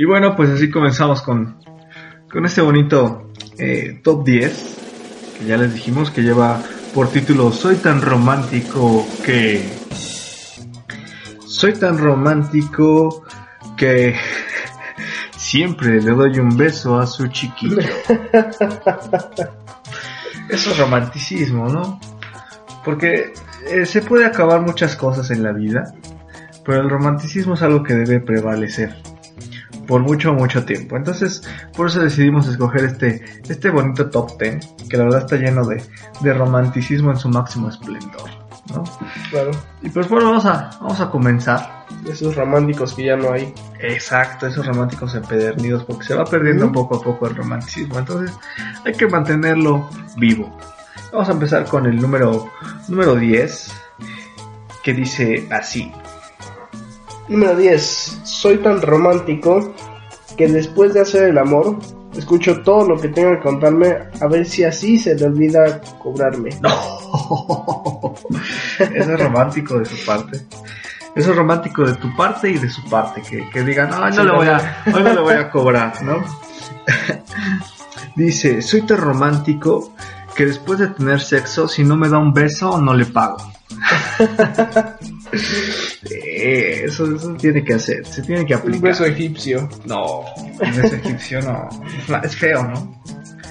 Y bueno, pues así comenzamos con, con este bonito eh, top 10, que ya les dijimos que lleva por título Soy tan romántico que... Soy tan romántico que siempre le doy un beso a su chiquillo. Eso es romanticismo, ¿no? Porque eh, se puede acabar muchas cosas en la vida, pero el romanticismo es algo que debe prevalecer por mucho, mucho tiempo. Entonces, por eso decidimos escoger este, este bonito top 10, que la verdad está lleno de, de romanticismo en su máximo esplendor. ¿no? Claro. Y pues bueno, vamos a, vamos a comenzar. Esos románticos que ya no hay. Exacto, esos románticos empedernidos, porque se va perdiendo poco a poco el romanticismo. Entonces, hay que mantenerlo vivo. Vamos a empezar con el número, número 10, que dice así. Número 10. Soy tan romántico que después de hacer el amor, escucho todo lo que tenga que contarme a ver si así se le olvida cobrarme. Eso es romántico de su parte. Eso es romántico de tu parte y de su parte. Que, que digan, "Ay, no Sí, le voy a, hoy no le voy a cobrar, ¿no? Dice, soy tan romántico que después de tener sexo, si no me da un beso, no le pago. Eso, eso tiene que hacer, se tiene que Un aplicar. beso egipcio. No, el beso egipcio no. Es feo, ¿no?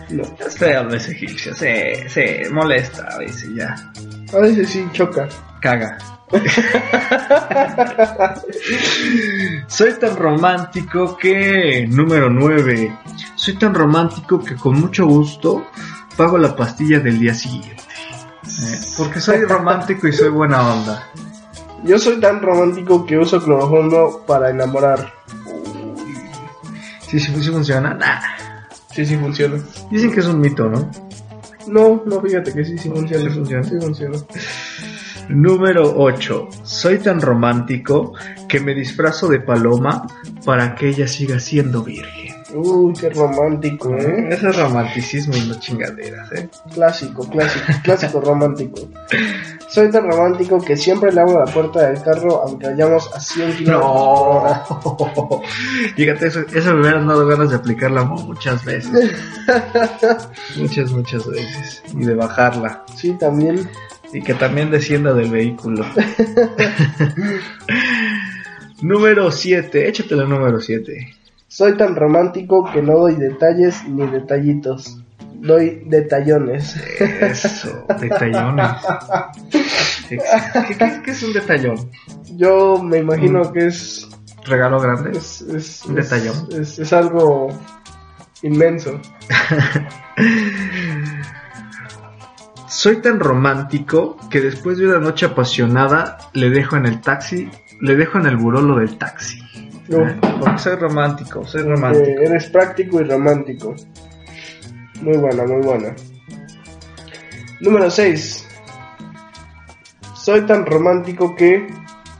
No. Es feo el beso egipcio, se, se molesta a veces ya. A veces sí choca. Caga. Soy tan romántico que... Número 9. Soy tan romántico que con mucho gusto pago la pastilla del día siguiente. Eh, porque soy romántico y soy buena onda. Yo soy tan romántico que uso cloroformo para enamorar. Si sí, sí funciona, nah. Sí, sí funciona. Dicen que es un mito, ¿no? No, no, fíjate que sí, sí funciona. Sí funciona. Sí funciona. Número 8. Soy tan romántico que me disfrazo de paloma para que ella siga siendo virgen. Uy, qué romántico, ¿eh? Ese es romanticismo y no chingaderas, ¿eh? Clásico, clásico, clásico romántico. Soy tan romántico que siempre le abro la puerta del carro aunque vayamos a 100 kilómetros. No. Fíjate, eso, eso me hubieran dado ganas de aplicarla muchas veces. muchas, muchas veces. Y de bajarla. Sí, también. Y que también descienda del vehículo. número 7. Échate la número 7. Soy tan romántico que no doy detalles ni detallitos. Doy detallones. Eso, detallones. ¿Qué, qué- qué es un detallón? Yo me imagino que es. ¿Regalo grande? Es, es, Un detallón. Es, es algo inmenso. Soy tan romántico que después de una noche apasionada le dejo en el taxi, le dejo en el buró lo del taxi. No. Eh, Porque soy romántico, soy Eh, romántico. eres práctico y romántico. Muy buena, muy buena. Número 6. Soy tan romántico que.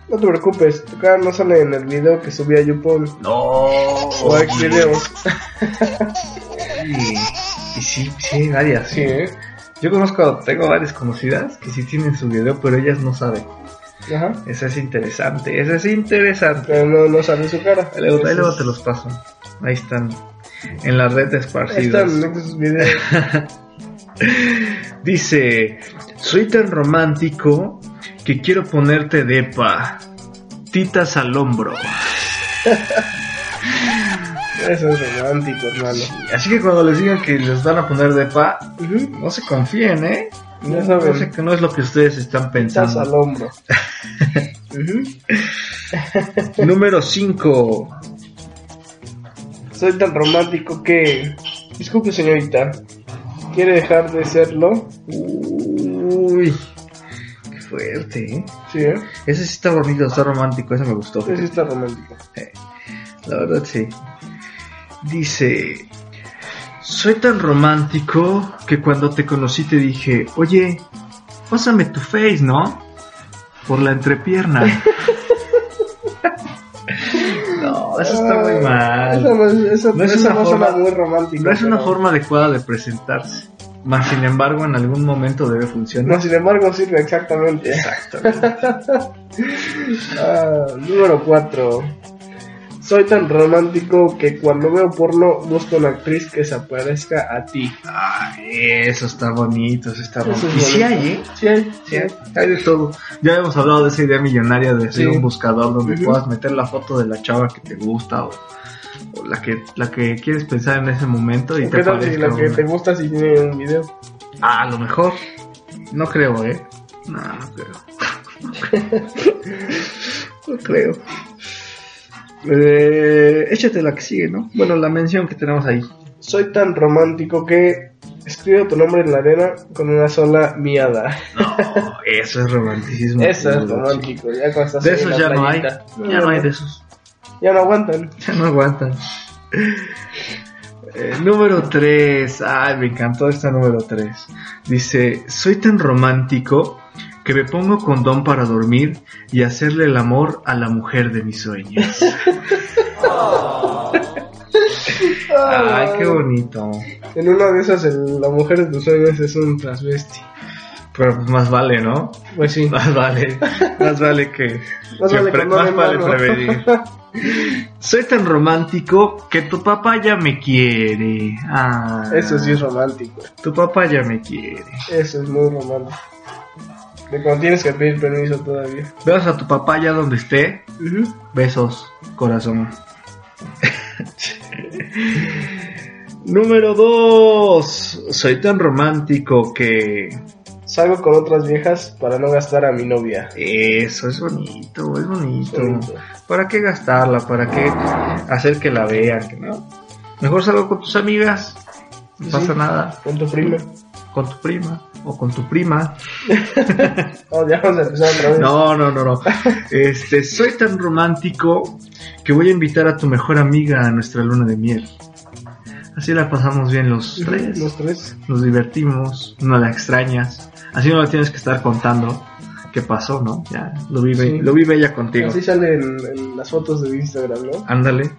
No te preocupes, tu cara no sale en el video que subí a YouPorn No. o a Xvideos. Y, y sí, sí, hay varias. Sí, ¿eh? Yo conozco, tengo varias conocidas que sí tienen su video, pero ellas no saben. Ajá. Eso es interesante, eso es interesante. Pero no, no sale su cara. Ahí luego, ahí te los paso. Ahí están. En la red Ahí esparcidos. están esos videos. Dice, soy tan romántico que quiero ponerte depa, titas al hombro. Eso es romántico, hermano. Así que cuando les digan que les van a poner depa, Ujú. no se confíen, ¿eh? Ya No, saben. que no es lo que ustedes están Estás pensando. al hombro. Número 5. Soy tan romántico que. Disculpe, señorita. ¿Quiere dejar de serlo? Uy, qué fuerte, ¿eh? Sí, ¿eh? Ese sí está bonito, está romántico, ese me gustó. Ese está romántico. La verdad sí. Dice, soy tan romántico que cuando te conocí te dije, oye, pásame tu face, ¿no? Por la entrepierna. no, eso está muy mal. Esa no, es- esa- No es una no suena forma- muy romántica. No es una forma adecuada de presentarse. Más sin embargo, en algún momento debe funcionar. No, sin embargo, sirve exactamente. Exactamente. Ah, número 4. Soy tan romántico que cuando veo porno busco una actriz que se parezca a ti. Ay, eso está bonito, eso está bonito. Y sí hay, ¿eh? Sí hay, Sí hay, hay de todo. Ya hemos hablado de esa idea millonaria de Sí. un buscador donde puedas meter la foto de la chava que te gusta o, o la que la que quieres pensar en ese momento y ¿O te ¿Qué tal si la que una. te gusta si tiene un video? Ah, a lo mejor. No creo, ¿eh? No, no creo. no creo. Eh, échate la que sigue, ¿no? Bueno, la mención que tenemos ahí. Soy tan romántico que escribo tu nombre en la arena con una sola miada. No, eso es romanticismo. Eso es romántico. Ya cuando estás De esos ya no hay. Ya no hay de esos. Ya no aguantan. Ya no aguantan. Eh, número 3. Ay, me encantó esta número 3. Dice, soy tan romántico que me pongo condón para dormir y hacerle el amor a la mujer de mis sueños. Ay, qué bonito. En una de esas, el- la mujer de tus sueños es un transvesti. Pero pues más vale, ¿no? Pues sí. Más vale. Más vale que... Más vale más prevenir. Soy tan romántico que tu papá ya me quiere. Ah, Eso sí es romántico. Tu papá ya me quiere. Eso es muy romántico. De cuando tienes que pedir permiso todavía. Veas a tu papá ya donde esté. Besos, corazón. Número 2. Soy tan romántico que... Salgo con otras viejas para no gastar a mi novia. Eso es bonito, es bonito. Bonito. ¿Para qué gastarla? ¿Para qué hacer que la vean? Mejor salgo con tus amigas. No Sí, pasa nada. Con tu prima. Con tu prima. O con tu prima. Oh, ya vamos a empezar otra vez. No, no, no, no. Este, soy tan romántico que voy a invitar a tu mejor amiga a nuestra luna de miel. Así la pasamos bien los tres. Los tres. Nos divertimos, no la extrañas. Así no la tienes que estar contando qué pasó, ¿no? Ya lo vive, Sí. lo vive ella contigo. Así sale en, en las fotos de Instagram, ¿no? Ándale.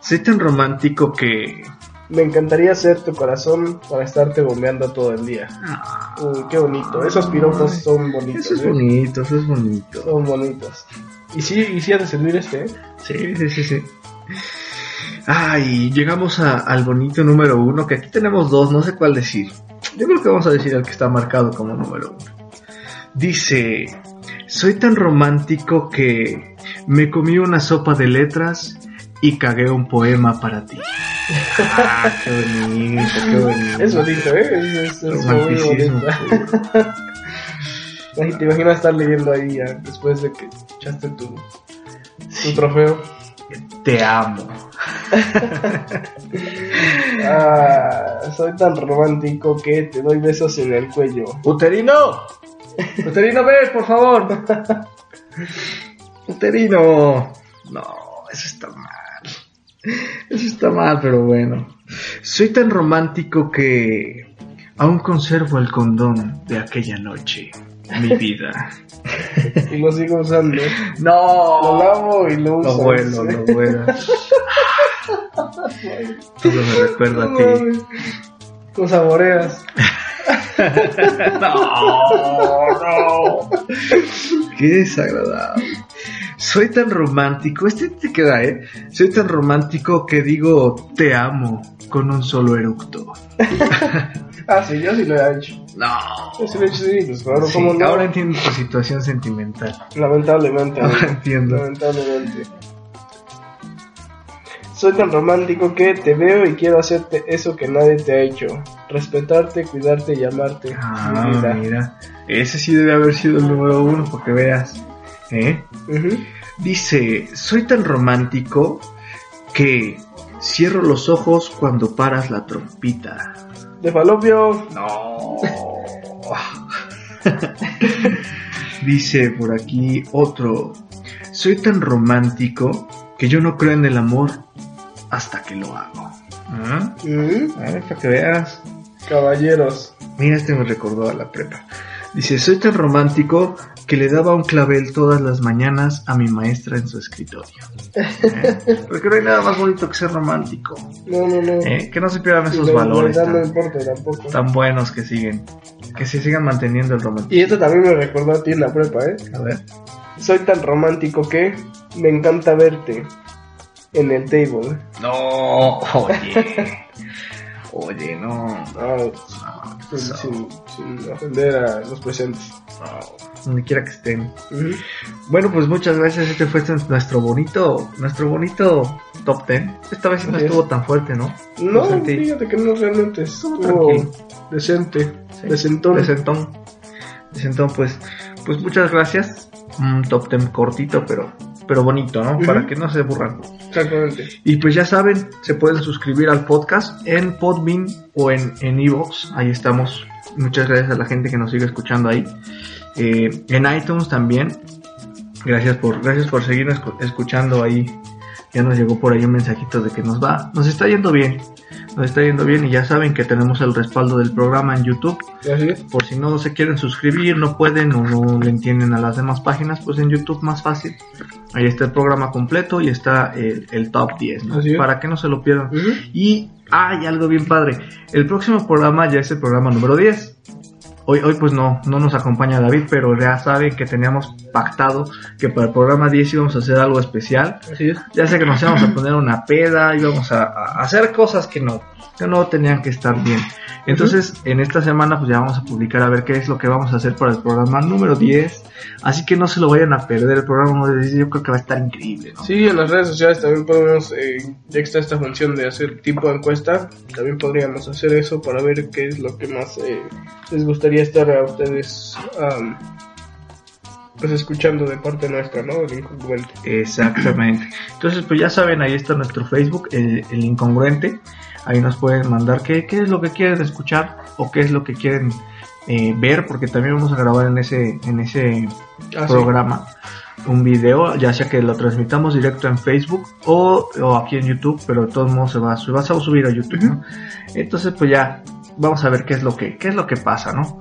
Soy tan romántico que. Me encantaría ser tu corazón para estarte bombeando todo el día. Ah, Uy, qué bonito. Esos piropos son bonitos. eso es ¿eh? bonito, eso es bonito. Son bonitos. Y sí, y sí ha de servir este, ¿eh? Sí, sí, sí, sí. Ay, llegamos a- al bonito número uno, que aquí tenemos dos, no sé cuál decir. Yo creo que vamos a decir el que está marcado como número uno. Dice, soy tan romántico que me comí una sopa de letras y cagué un poema para ti. Ah, qué bonito, qué bonito. Es bonito, ¿eh? Es, es- es muy bonito. Ay, Te imaginas estar leyendo ahí ya, después de que echaste tu, tu trofeo. Te amo. Ah, soy tan romántico que te doy besos en el cuello. ¡Uterino! ¡Uterino, ven, por favor! ¡Uterino! No, eso está mal. Eso está mal, pero bueno. Soy tan romántico que aún conservo el condón de aquella noche. Mi vida. Y lo sigo usando. No. Lo lavo y lo uso. Lo bueno, lo bueno. Todo me recuerda a ti. Lo saboreas. No, no. Qué desagradable. Soy tan romántico. Este te queda, ¿eh? Soy tan romántico que digo te amo con un solo eructo. Ah, sí, yo sí lo he hecho. No. Yo sí lo he hecho, sí, pues claro, Sí, ¿cómo no? Ahora entiendo tu situación sentimental. Lamentablemente. Ahora entiendo. Lamentablemente. Soy tan romántico que te veo y quiero hacerte eso que nadie te ha hecho. Respetarte, cuidarte y amarte. Ah, Mi vida. mira. Ese sí debe haber sido el número uno, porque veas. ¿Eh? Dice, soy tan romántico que cierro los ojos cuando paras la trompita. De falopio. No. Dice por aquí otro, soy tan romántico que yo no creo en el amor hasta que lo hago. ¿Ah? Ujú. A ver, para que veas. Caballeros. Mira, este me recordó a la prepa. Dice, soy tan romántico que le daba un clavel todas las mañanas a mi maestra en su escritorio. ¿Eh? Porque no hay nada más bonito que ser romántico. No, no, no. ¿eh? Que no se pierdan esos valores verdad no tan, importa tampoco. tan buenos que siguen. Que se sigan manteniendo el romanticismo. Y esto también me recordó a ti en la prepa, ¿eh? A ver. Soy tan romántico que me encanta verte. en el table. No, oye. oye, no. No, sin, so- sin- sin ofender a los presentes. no, Donde quiera que estén. Bueno, pues muchas gracias. Este fue nuestro bonito, nuestro bonito top 10. Esta vez no estuvo tan fuerte, ¿no? No, fíjate que no realmente Estuvo decente, Sí. decentón. Decentón. Decentón, pues, pues muchas gracias. Un top 10 cortito, pero, pero bonito, ¿no? Para que no se aburran. Exactamente. Y pues ya saben, se pueden suscribir al podcast en Podbean o en en Evox. ahí estamos. Muchas gracias a la gente que nos sigue escuchando ahí. Eh, en iTunes también. Gracias por, gracias por seguirnos escu- escuchando ahí. Ya nos llegó por ahí un mensajito de que nos va, nos está yendo bien. Nos está yendo bien y ya saben que tenemos el respaldo del programa en YouTube. Por si no se quieren suscribir, no pueden o no le entienden a las demás páginas, pues en YouTube más fácil. Ahí está el programa completo y está el, el top 10, ¿no? Así es. Para que no se lo pierdan. Y hay algo bien padre. El próximo programa ya es el programa número 10. Hoy, hoy pues no, no nos acompaña David, pero ya saben que teníamos pactado que para el programa 10 íbamos a hacer algo especial. Así es. Ya sé que nos íbamos a poner una peda, íbamos a, a hacer cosas que no, que no tenían que estar bien. Entonces, en esta semana pues ya vamos a publicar a ver qué es lo que vamos a hacer para el programa número 10. Así que no se lo vayan a perder el programa número 10, yo creo que va a estar increíble, ¿no? Sí, en las redes sociales también podemos, eh, ya que está esta función de hacer tipo de encuesta, también podríamos hacer eso para ver qué es lo que más eh, les gustaría estar a ustedes pues escuchando de parte nuestra, ¿no? El incongruente. Exactamente. Entonces, pues ya saben, ahí está nuestro Facebook, el, el incongruente. Ahí nos pueden mandar qué, qué es lo que quieren escuchar o qué es lo que quieren eh, ver, porque también vamos a grabar en ese, en ese Ah, sí. programa un video, ya sea que lo transmitamos directo en Facebook o, o aquí en YouTube, pero de todos modos se va, se va a subir a YouTube, ¿no? Entonces, pues ya vamos a ver qué es lo que, qué es lo que pasa, ¿no?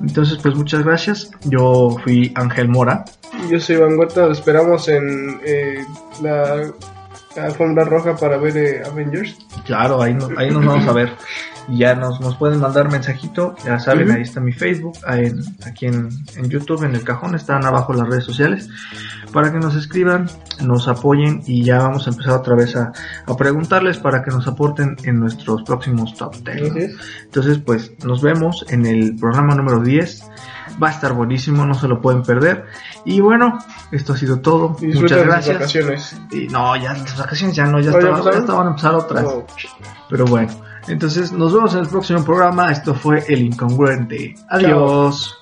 Entonces, pues muchas gracias. Yo fui Ángel Mora. Yo soy Iván Huerta, lo esperamos en eh, la, alfombra roja para ver eh, Avengers. Claro, ahí, no- ahí nos vamos a ver. Y ya nos, nos pueden mandar mensajito, ya saben, ahí está mi Facebook, ahí en- aquí en, en YouTube, en el cajón, están abajo las redes sociales, para que nos escriban, nos apoyen y ya vamos a empezar otra vez a, a preguntarles para que nos aporten en nuestros próximos top 10. ¿no? Así es. Entonces, pues nos vemos en el programa número 10. Va a estar buenísimo, no se lo pueden perder. Y bueno, esto ha sido todo. Muchas gracias. vacaciones. Y no, ya las vacaciones ya no, ya, ¿Oh, ya estaban, ya estaban a empezar otras. No. Pero bueno, entonces nos vemos en el próximo programa. Esto fue El Incongruente. Adiós.